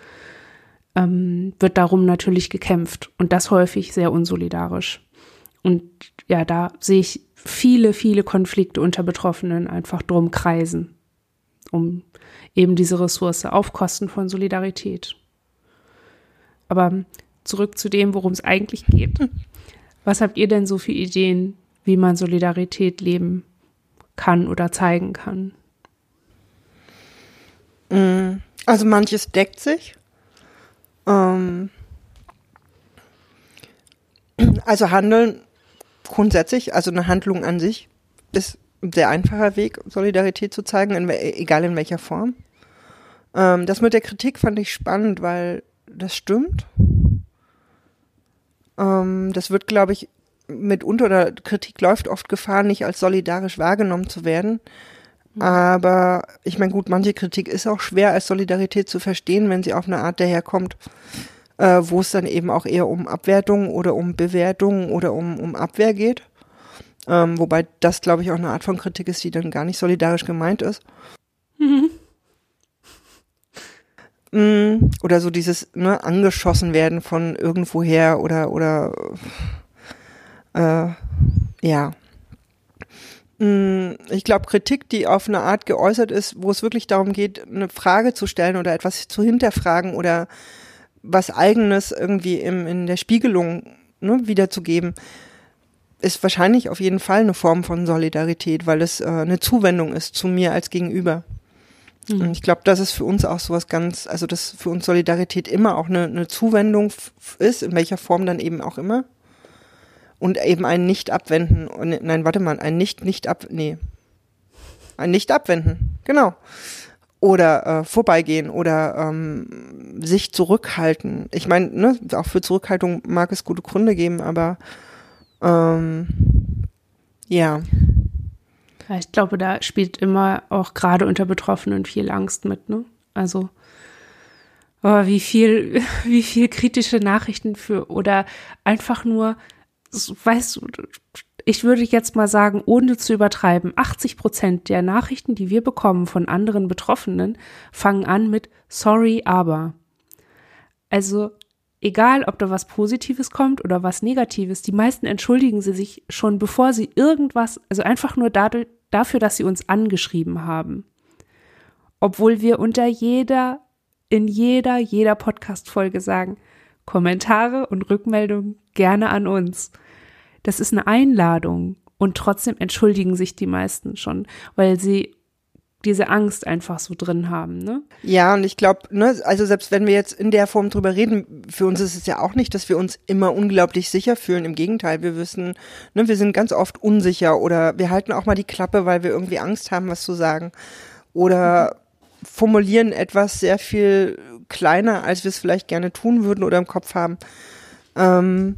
S1: ähm, wird darum natürlich gekämpft und das häufig sehr unsolidarisch. Und ja, da sehe ich viele, viele Konflikte unter Betroffenen einfach drum kreisen, um eben diese Ressource auf Kosten von Solidarität. Aber zurück zu dem, worum es eigentlich geht. Was habt ihr denn so für Ideen, wie man Solidarität leben kann oder zeigen kann?
S2: Mm, also manches deckt sich. Ähm also Handeln grundsätzlich, also eine Handlung an sich, ist ein sehr einfacher Weg, Solidarität zu zeigen, in, egal in welcher Form. Ähm das mit der Kritik fand ich spannend, weil das stimmt. Ähm das wird, glaube ich, mitunter oder Kritik läuft oft Gefahr, nicht als solidarisch wahrgenommen zu werden. Aber ich meine, gut, manche Kritik ist auch schwer als Solidarität zu verstehen, wenn sie auf eine Art daherkommt, äh, wo es dann eben auch eher um Abwertung oder um Bewertung oder um, um Abwehr geht. Ähm, wobei das, glaube ich, auch eine Art von Kritik ist, die dann gar nicht solidarisch gemeint ist. Mhm. Mm, oder so dieses ne, angeschossen werden von irgendwoher oder oder äh, ja. Mm, ich glaube, Kritik, die auf eine Art geäußert ist, wo es wirklich darum geht, eine Frage zu stellen oder etwas zu hinterfragen oder was Eigenes irgendwie im, in der Spiegelung ne, wiederzugeben, ist wahrscheinlich auf jeden Fall eine Form von Solidarität, weil es äh, eine Zuwendung ist zu mir als Gegenüber. Mhm. Und ich glaube, das ist für uns auch sowas ganz, also dass für uns Solidarität immer auch eine, eine Zuwendung ist, in welcher Form dann eben auch immer und eben ein Nicht-Abwenden. Nein, warte mal, ein Nicht-Nicht-Ab, nee. Ein Nicht-Abwenden, genau. Oder äh, vorbeigehen oder ähm, sich zurückhalten. Ich meine, ne, auch für Zurückhaltung mag es gute Gründe geben, aber ähm, ja.
S1: Ich glaube, da spielt immer auch gerade unter Betroffenen viel Angst mit, ne? Also oh, wie viel, wie viel kritische Nachrichten für oder einfach nur weißt du, ich würde jetzt mal sagen, ohne zu übertreiben, 80 Prozent der Nachrichten, die wir bekommen von anderen Betroffenen, fangen an mit sorry, aber. Also, egal, ob da was Positives kommt oder was Negatives, die meisten entschuldigen sie sich schon, bevor sie irgendwas, also einfach nur dadurch, dafür, dass sie uns angeschrieben haben. Obwohl wir unter jeder, in jeder, jeder Podcast-Folge sagen, Kommentare und Rückmeldungen gerne an uns. Das ist eine Einladung und trotzdem entschuldigen sich die meisten schon, weil sie diese Angst einfach so drin haben, ne?
S2: Ja, und ich glaube, ne, also selbst wenn wir jetzt in der Form drüber reden, für uns ist es ja auch nicht, dass wir uns immer unglaublich sicher fühlen. Im Gegenteil, wir wissen, ne, wir sind ganz oft unsicher oder wir halten auch mal die Klappe, weil wir irgendwie Angst haben, was zu sagen. Oder mhm. formulieren etwas sehr viel kleiner, als wir es vielleicht gerne tun würden oder im Kopf haben. Ähm,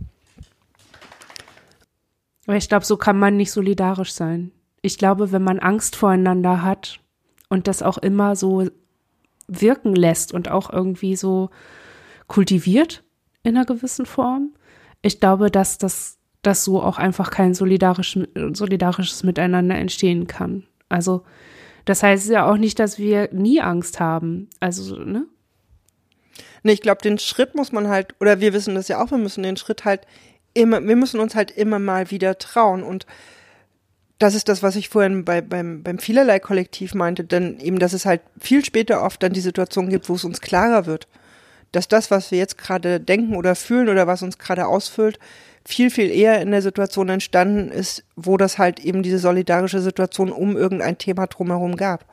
S1: aber ich glaube, so kann man nicht solidarisch sein. Ich glaube, wenn man Angst voreinander hat und das auch immer so wirken lässt und auch irgendwie so kultiviert in einer gewissen Form. Ich glaube, dass das dass so auch einfach kein solidarisch, solidarisches Miteinander entstehen kann. Also das heißt ja auch nicht, dass wir nie Angst haben. Also, ne?
S2: Nee, ich glaube, den Schritt muss man halt, oder wir wissen das ja auch, wir müssen den Schritt halt immer, wir müssen uns halt immer mal wieder trauen. Und das ist das, was ich vorhin bei, beim, beim vielerlei Kollektiv meinte, denn eben, dass es halt viel später oft dann die Situation gibt, wo es uns klarer wird, dass das, was wir jetzt gerade denken oder fühlen oder was uns gerade ausfüllt, viel, viel eher in der Situation entstanden ist, wo das halt eben diese solidarische Situation um irgendein Thema drumherum gab.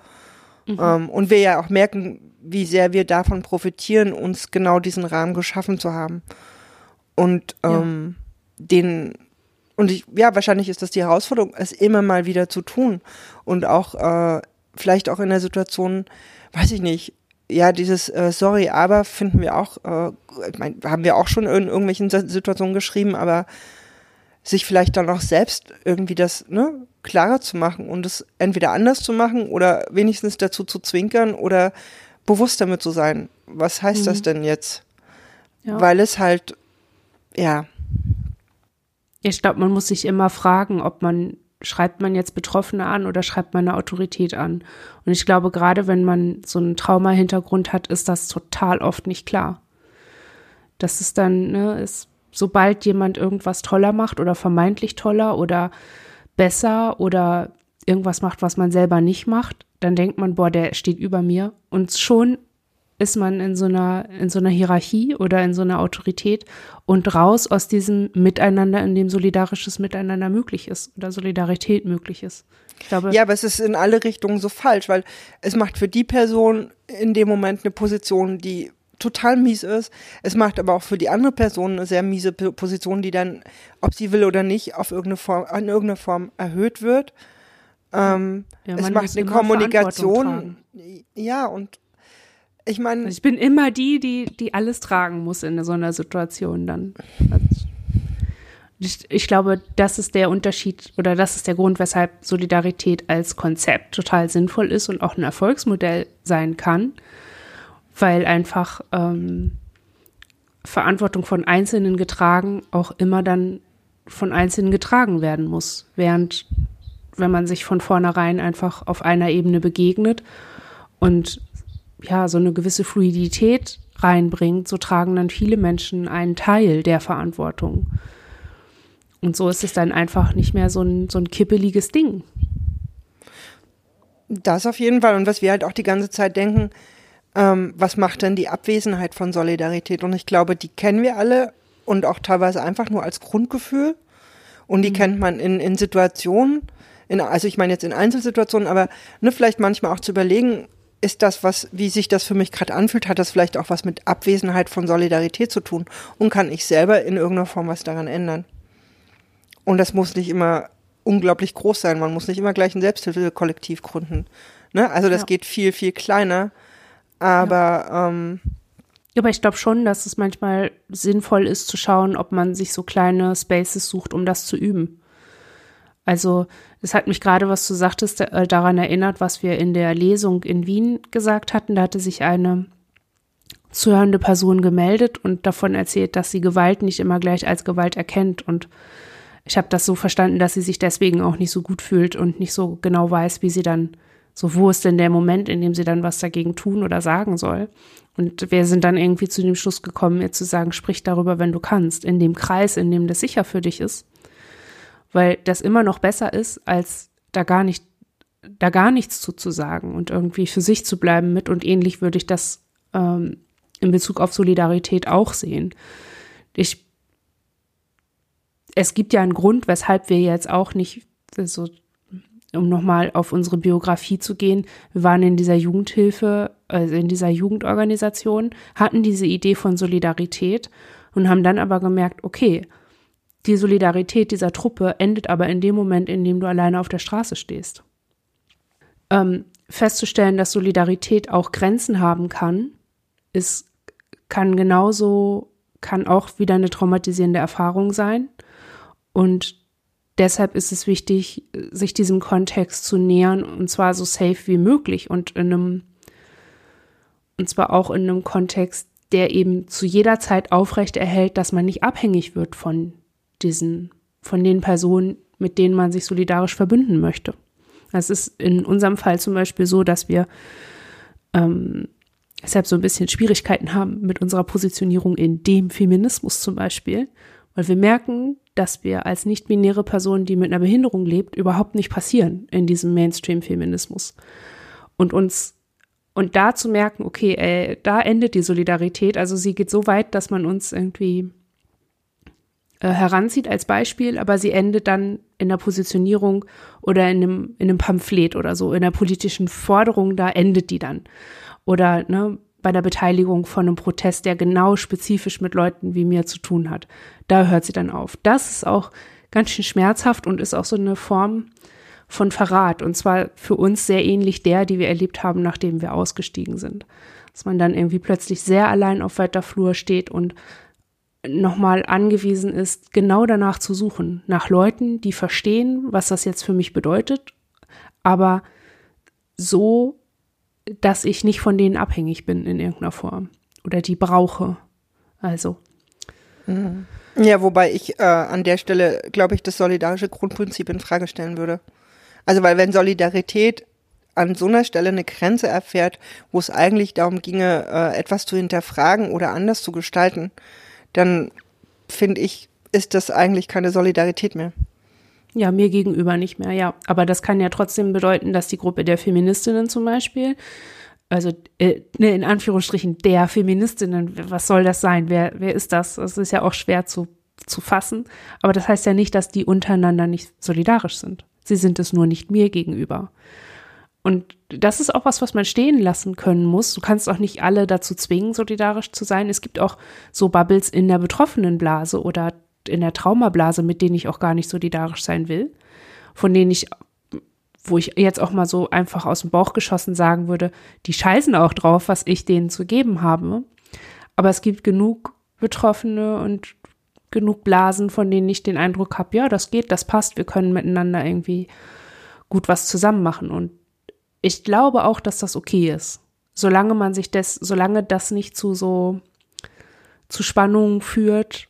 S2: Mhm. Ähm, und wir ja auch merken, wie sehr wir davon profitieren, uns genau diesen Rahmen geschaffen zu haben. Und ähm, ja. Den, und ich, ja, wahrscheinlich ist das die Herausforderung, es immer mal wieder zu tun. Und auch äh, vielleicht auch in der Situation, weiß ich nicht, ja, dieses äh, Sorry, aber finden wir auch, äh, ich mein, haben wir auch schon in irgendwelchen Situationen geschrieben, aber sich vielleicht dann auch selbst irgendwie das ne, klarer zu machen und es entweder anders zu machen oder wenigstens dazu zu zwinkern oder bewusst damit zu sein. Was heißt mhm. das denn jetzt? Ja. Weil es halt, ja.
S1: Ich glaube, man muss sich immer fragen, ob man schreibt man jetzt Betroffene an oder schreibt man eine Autorität an? Und ich glaube, gerade wenn man so einen Trauma-Hintergrund hat, ist das total oft nicht klar. Das ist dann, ne, ist, sobald jemand irgendwas toller macht oder vermeintlich toller oder besser oder irgendwas macht, was man selber nicht macht, dann denkt man, boah, der steht über mir. Und schon ist man in so einer, in so einer Hierarchie oder in so einer Autorität und raus aus diesem Miteinander, in dem solidarisches Miteinander möglich ist oder Solidarität möglich ist.
S2: Ich glaube, ja, aber es ist in alle Richtungen so falsch, weil es macht für die Person in dem Moment eine Position, die total mies ist. Es macht aber auch für die andere Person eine sehr miese Position, die dann, ob sie will oder nicht, auf irgendeine Form, in irgendeiner Form erhöht wird. Ähm, ja, es macht eine Kommunikation. Ja, und ich meine. Also
S1: ich bin immer die, die, die alles tragen muss in so einer Situation dann. Also ich, ich, glaube, das ist der Unterschied oder das ist der Grund, weshalb Solidarität als Konzept total sinnvoll ist und auch ein Erfolgsmodell sein kann, weil einfach ähm, Verantwortung von Einzelnen getragen auch immer dann von Einzelnen getragen werden muss, während wenn man sich von vornherein einfach auf einer Ebene begegnet und ja, so eine gewisse Fluidität reinbringt, so tragen dann viele Menschen einen Teil der Verantwortung. Und so ist es dann einfach nicht mehr so ein, so ein kippeliges Ding.
S2: Das auf jeden Fall. Und was wir halt auch die ganze Zeit denken, ähm, was macht denn die Abwesenheit von Solidarität? Und ich glaube, die kennen wir alle und auch teilweise einfach nur als Grundgefühl. Und die mhm. kennt man in, in Situationen, in, also ich meine jetzt in Einzelsituationen, aber ne, vielleicht manchmal auch zu überlegen, ist das, was, wie sich das für mich gerade anfühlt, hat das vielleicht auch was mit Abwesenheit von Solidarität zu tun und kann ich selber in irgendeiner Form was daran ändern. Und das muss nicht immer unglaublich groß sein. Man muss nicht immer gleich ein Selbsthilfekollektiv gründen. Ne? Also das ja. geht viel, viel kleiner. Aber ja. ähm,
S1: aber ich glaube schon, dass es manchmal sinnvoll ist zu schauen, ob man sich so kleine Spaces sucht, um das zu üben. Also es hat mich gerade, was du sagtest, äh, daran erinnert, was wir in der Lesung in Wien gesagt hatten. Da hatte sich eine zuhörende Person gemeldet und davon erzählt, dass sie Gewalt nicht immer gleich als Gewalt erkennt. Und ich habe das so verstanden, dass sie sich deswegen auch nicht so gut fühlt und nicht so genau weiß, wie sie dann, so wo ist denn der Moment, in dem sie dann was dagegen tun oder sagen soll. Und wir sind dann irgendwie zu dem Schluss gekommen, ihr zu sagen, sprich darüber, wenn du kannst, in dem Kreis, in dem das sicher für dich ist weil das immer noch besser ist, als da gar nicht, da gar nichts zuzusagen und irgendwie für sich zu bleiben mit. Und ähnlich würde ich das ähm, in Bezug auf Solidarität auch sehen. Ich, es gibt ja einen Grund, weshalb wir jetzt auch nicht so um nochmal auf unsere Biografie zu gehen, wir waren in dieser Jugendhilfe, also in dieser Jugendorganisation, hatten diese Idee von Solidarität und haben dann aber gemerkt, okay, die Solidarität dieser Truppe endet aber in dem Moment, in dem du alleine auf der Straße stehst. Ähm, festzustellen, dass Solidarität auch Grenzen haben kann, ist, kann genauso, kann auch wieder eine traumatisierende Erfahrung sein. Und deshalb ist es wichtig, sich diesem Kontext zu nähern und zwar so safe wie möglich und in einem, und zwar auch in einem Kontext, der eben zu jeder Zeit aufrecht erhält, dass man nicht abhängig wird von diesen, von den Personen, mit denen man sich solidarisch verbünden möchte. Das ist in unserem Fall zum Beispiel so, dass wir ähm, deshalb so ein bisschen Schwierigkeiten haben mit unserer Positionierung in dem Feminismus zum Beispiel, weil wir merken, dass wir als nicht-binäre Person, die mit einer Behinderung lebt, überhaupt nicht passieren in diesem Mainstream-Feminismus. Und uns und da zu merken, okay, äh, da endet die Solidarität. Also sie geht so weit, dass man uns irgendwie äh, heranzieht als Beispiel, aber sie endet dann in der Positionierung oder in einem, in einem Pamphlet oder so, in der politischen Forderung, da endet die dann. Oder ne, bei der Beteiligung von einem Protest, der genau spezifisch mit Leuten wie mir zu tun hat. Da hört sie dann auf. Das ist auch ganz schön schmerzhaft und ist auch so eine Form von Verrat. Und zwar für uns sehr ähnlich der, die wir erlebt haben, nachdem wir ausgestiegen sind. Dass man dann irgendwie plötzlich sehr allein auf weiter Flur steht und nochmal angewiesen ist, genau danach zu suchen. Nach Leuten, die verstehen, was das jetzt für mich bedeutet, aber so, dass ich nicht von denen abhängig bin in irgendeiner Form oder die brauche. Also.
S2: Ja, wobei ich äh, an der Stelle, glaube ich, das solidarische Grundprinzip in Frage stellen würde. Also weil wenn Solidarität an so einer Stelle eine Grenze erfährt, wo es eigentlich darum ginge, äh, etwas zu hinterfragen oder anders zu gestalten, dann finde ich, ist das eigentlich keine Solidarität mehr.
S1: Ja, mir gegenüber nicht mehr, ja. Aber das kann ja trotzdem bedeuten, dass die Gruppe der Feministinnen zum Beispiel, also äh, ne, in Anführungsstrichen der Feministinnen, was soll das sein? Wer, wer ist das? Das ist ja auch schwer zu, zu fassen. Aber das heißt ja nicht, dass die untereinander nicht solidarisch sind. Sie sind es nur nicht mir gegenüber. Und das ist auch was, was man stehen lassen können muss. Du kannst auch nicht alle dazu zwingen, solidarisch zu sein. Es gibt auch so Bubbles in der betroffenen Blase oder in der Traumablase, mit denen ich auch gar nicht solidarisch sein will, von denen ich, wo ich jetzt auch mal so einfach aus dem Bauch geschossen sagen würde, die scheißen auch drauf, was ich denen zu geben habe. Aber es gibt genug Betroffene und genug Blasen, von denen ich den Eindruck habe, ja, das geht, das passt, wir können miteinander irgendwie gut was zusammen machen. Und ich glaube auch, dass das okay ist. Solange man sich das, solange das nicht zu so zu Spannungen führt,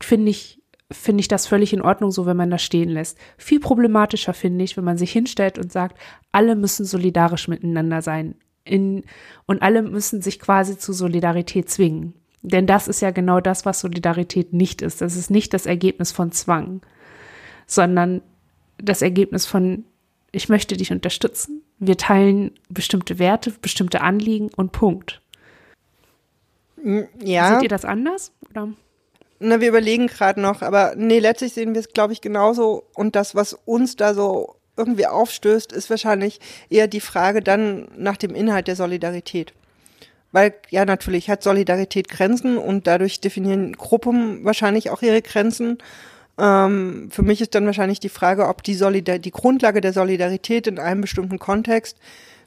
S1: finde ich, finde ich das völlig in Ordnung, so wenn man das stehen lässt. Viel problematischer finde ich, wenn man sich hinstellt und sagt, alle müssen solidarisch miteinander sein. In, und alle müssen sich quasi zu Solidarität zwingen. Denn das ist ja genau das, was Solidarität nicht ist. Das ist nicht das Ergebnis von Zwang, sondern das Ergebnis von, ich möchte dich unterstützen. Wir teilen bestimmte Werte, bestimmte Anliegen und Punkt.
S2: Ja.
S1: Seht ihr das anders? Oder?
S2: Na, wir überlegen gerade noch, aber nee, letztlich sehen wir es, glaube ich, genauso. Und das, was uns da so irgendwie aufstößt, ist wahrscheinlich eher die Frage dann nach dem Inhalt der Solidarität. Weil ja natürlich hat Solidarität Grenzen und dadurch definieren Gruppen wahrscheinlich auch ihre Grenzen. Ähm, für mich ist dann wahrscheinlich die Frage, ob die, Solidar die Grundlage der Solidarität in einem bestimmten Kontext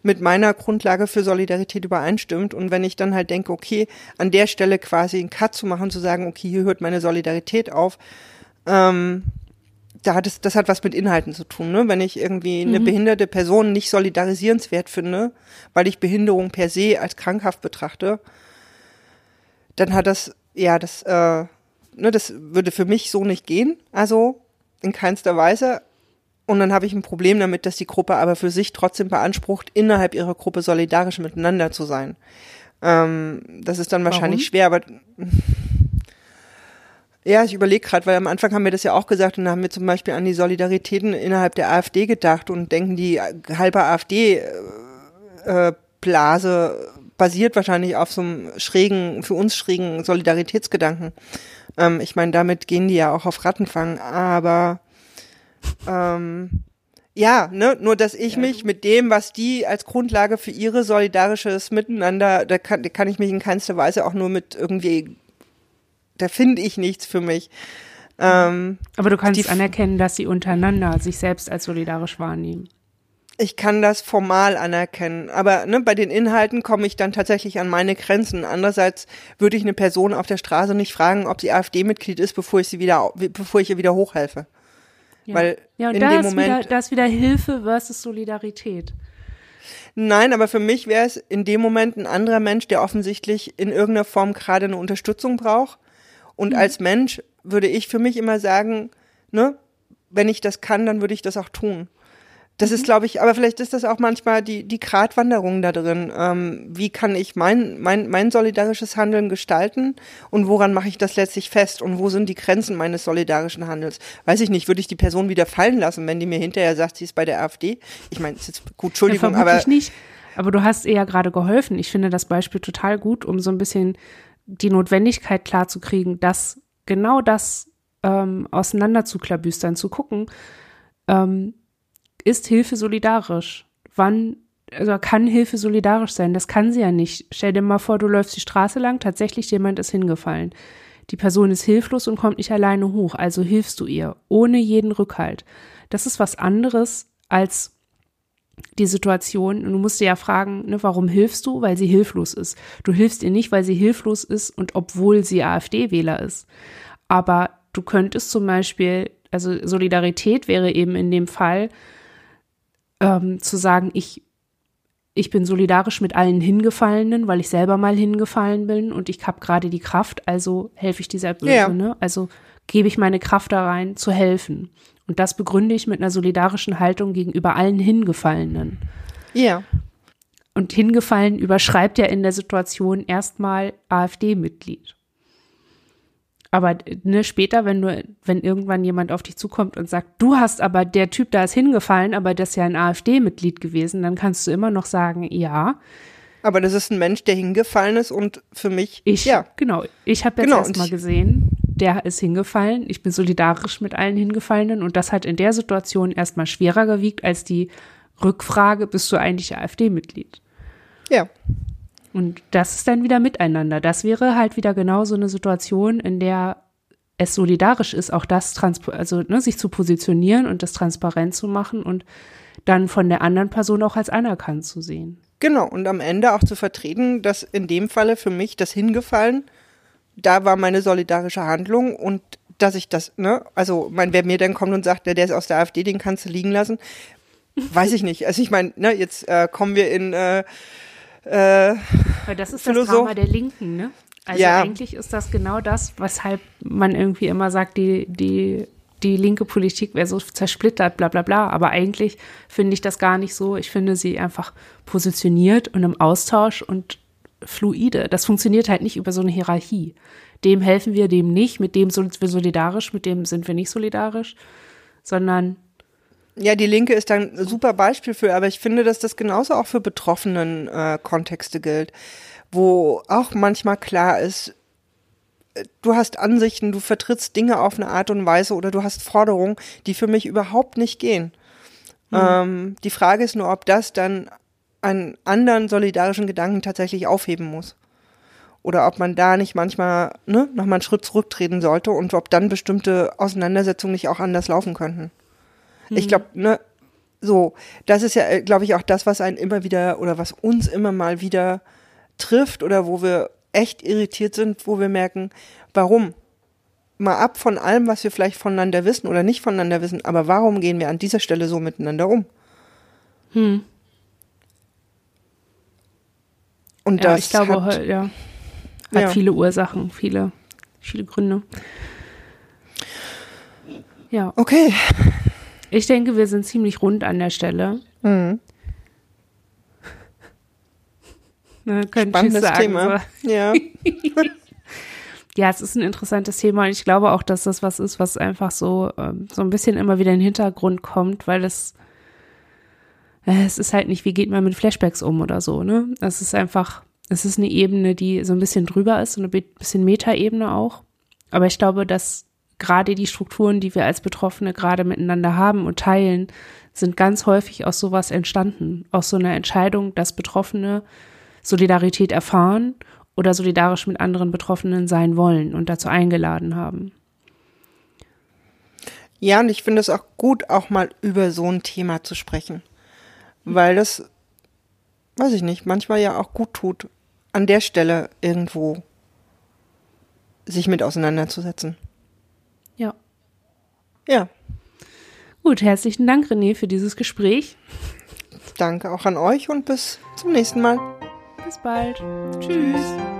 S2: mit meiner Grundlage für Solidarität übereinstimmt. Und wenn ich dann halt denke, okay, an der Stelle quasi einen Cut zu machen, zu sagen, okay, hier hört meine Solidarität auf, ähm, da hat es, das hat was mit Inhalten zu tun, ne? Wenn ich irgendwie eine mhm. behinderte Person nicht solidarisierenswert finde, weil ich Behinderung per se als krankhaft betrachte, dann hat das, ja, das, äh, ne, das würde für mich so nicht gehen. Also in keinster Weise. Und dann habe ich ein Problem damit, dass die Gruppe aber für sich trotzdem beansprucht, innerhalb ihrer Gruppe solidarisch miteinander zu sein. Ähm, das ist dann wahrscheinlich Warum? schwer, aber ja, ich überlege gerade, weil am Anfang haben wir das ja auch gesagt und da haben wir zum Beispiel an die Solidaritäten innerhalb der AfD gedacht und denken, die halbe AfD-Blase äh, basiert wahrscheinlich auf so einem schrägen, für uns schrägen Solidaritätsgedanken. Ähm, ich meine, damit gehen die ja auch auf Rattenfang, aber ähm, ja, ne, nur dass ich ja, mich mit dem, was die als Grundlage für ihre solidarisches Miteinander, da kann, da kann ich mich in keinster Weise auch nur mit irgendwie da finde ich nichts für mich. Ähm,
S1: Aber du kannst anerkennen, dass sie untereinander sich selbst als solidarisch wahrnehmen.
S2: Ich kann das formal anerkennen, aber ne, bei den Inhalten komme ich dann tatsächlich an meine Grenzen. Andererseits würde ich eine Person auf der Straße nicht fragen, ob sie AfD-Mitglied ist, bevor ich sie wieder, bevor ich ihr wieder hochhelfe.
S1: Ja. Weil ja, und in da dem Moment, wieder, da ist wieder Hilfe versus Solidarität.
S2: Nein, aber für mich wäre es in dem Moment ein anderer Mensch, der offensichtlich in irgendeiner Form gerade eine Unterstützung braucht. Und mhm. als Mensch würde ich für mich immer sagen, ne, wenn ich das kann, dann würde ich das auch tun. Das mhm. ist, glaube ich, aber vielleicht ist das auch manchmal die, die Gratwanderung da drin. Ähm, wie kann ich mein, mein, mein solidarisches Handeln gestalten und woran mache ich das letztlich fest und wo sind die Grenzen meines solidarischen Handels? Weiß ich nicht, würde ich die Person wieder fallen lassen, wenn die mir hinterher sagt, sie ist bei der AfD? Ich meine, ist jetzt gut, Entschuldigung, ja, aber.
S1: nicht. Aber du hast eher gerade geholfen. Ich finde das Beispiel total gut, um so ein bisschen die Notwendigkeit klarzukriegen, dass genau das ähm, auseinanderzuklabüstern, zu gucken, ähm, ist Hilfe solidarisch? Wann also kann Hilfe solidarisch sein? Das kann sie ja nicht. Stell dir mal vor, du läufst die Straße lang, tatsächlich jemand ist hingefallen. Die Person ist hilflos und kommt nicht alleine hoch, also hilfst du ihr, ohne jeden Rückhalt. Das ist was anderes als die Situation. Und du musst dir ja fragen, ne, warum hilfst du? Weil sie hilflos ist. Du hilfst ihr nicht, weil sie hilflos ist und obwohl sie AfD-Wähler ist. Aber du könntest zum Beispiel, also Solidarität wäre eben in dem Fall, ähm, zu sagen, ich, ich bin solidarisch mit allen Hingefallenen, weil ich selber mal hingefallen bin und ich habe gerade die Kraft, also helfe ich dieser Böse. Ja. Ne? Also gebe ich meine Kraft da rein, zu helfen. Und das begründe ich mit einer solidarischen Haltung gegenüber allen Hingefallenen.
S2: Ja.
S1: Und hingefallen überschreibt ja in der Situation erstmal AfD-Mitglied. Aber ne, später, wenn du, wenn irgendwann jemand auf dich zukommt und sagt, du hast aber, der Typ da ist hingefallen, aber das ist ja ein AfD-Mitglied gewesen, dann kannst du immer noch sagen, ja.
S2: Aber das ist ein Mensch, der hingefallen ist und für mich,
S1: ich,
S2: ja.
S1: Genau, ich habe jetzt genau, erstmal gesehen, der ist hingefallen, ich bin solidarisch mit allen Hingefallenen und das hat in der Situation erstmal schwerer gewiegt als die Rückfrage, bist du eigentlich AfD-Mitglied?
S2: Ja.
S1: Und das ist dann wieder miteinander. Das wäre halt wieder genau so eine Situation, in der es solidarisch ist, auch das, also ne, sich zu positionieren und das transparent zu machen und dann von der anderen Person auch als anerkannt zu sehen.
S2: Genau, und am Ende auch zu vertreten, dass in dem Falle für mich das Hingefallen, da war meine solidarische Handlung und dass ich das, ne, also mein, wer mir dann kommt und sagt, der, der ist aus der AfD, den kannst du liegen lassen, weiß ich nicht. Also ich meine, ne, jetzt äh, kommen wir in äh,
S1: äh, Weil das ist Philosoph das Drama der Linken, ne? Also ja. eigentlich ist das genau das, weshalb man irgendwie immer sagt, die, die, die linke Politik wäre so zersplittert, bla bla bla. Aber eigentlich finde ich das gar nicht so. Ich finde sie einfach positioniert und im Austausch und fluide. Das funktioniert halt nicht über so eine Hierarchie. Dem helfen wir, dem nicht, mit dem sind wir solidarisch, mit dem sind wir nicht solidarisch, sondern
S2: ja, die Linke ist ein super Beispiel für, aber ich finde, dass das genauso auch für betroffenen äh, Kontexte gilt, wo auch manchmal klar ist, äh, du hast Ansichten, du vertrittst Dinge auf eine Art und Weise oder du hast Forderungen, die für mich überhaupt nicht gehen. Mhm. Ähm, die Frage ist nur, ob das dann einen anderen solidarischen Gedanken tatsächlich aufheben muss. Oder ob man da nicht manchmal ne, nochmal einen Schritt zurücktreten sollte und ob dann bestimmte Auseinandersetzungen nicht auch anders laufen könnten. Ich glaube, ne, so, das ist ja, äh, glaube ich, auch das, was einen immer wieder oder was uns immer mal wieder trifft oder wo wir echt irritiert sind, wo wir merken, warum? Mal ab von allem, was wir vielleicht voneinander wissen oder nicht voneinander wissen, aber warum gehen wir an dieser Stelle so miteinander um? Hm.
S1: Und ja, das ich glaube, hat, ja, hat ja. viele Ursachen, viele, viele Gründe.
S2: Ja. Okay.
S1: Ich denke, wir sind ziemlich rund an der Stelle. Mhm.
S2: Na, Spannendes sagen, Thema. So. Ja.
S1: ja, es ist ein interessantes Thema und ich glaube auch, dass das was ist, was einfach so, ähm, so ein bisschen immer wieder in den Hintergrund kommt, weil es, äh, es ist halt nicht, wie geht man mit Flashbacks um oder so, ne? Es ist einfach, es ist eine Ebene, die so ein bisschen drüber ist, so eine bisschen Metaebene auch. Aber ich glaube, dass gerade die Strukturen, die wir als Betroffene gerade miteinander haben und teilen, sind ganz häufig aus sowas entstanden, aus so einer Entscheidung, dass Betroffene Solidarität erfahren oder solidarisch mit anderen Betroffenen sein wollen und dazu eingeladen haben.
S2: Ja, und ich finde es auch gut, auch mal über so ein Thema zu sprechen, weil das, weiß ich nicht, manchmal ja auch gut tut, an der Stelle irgendwo sich mit auseinanderzusetzen. Ja.
S1: Gut, herzlichen Dank, René, für dieses Gespräch.
S2: Danke auch an euch und bis zum nächsten Mal.
S1: Bis bald. Tschüss.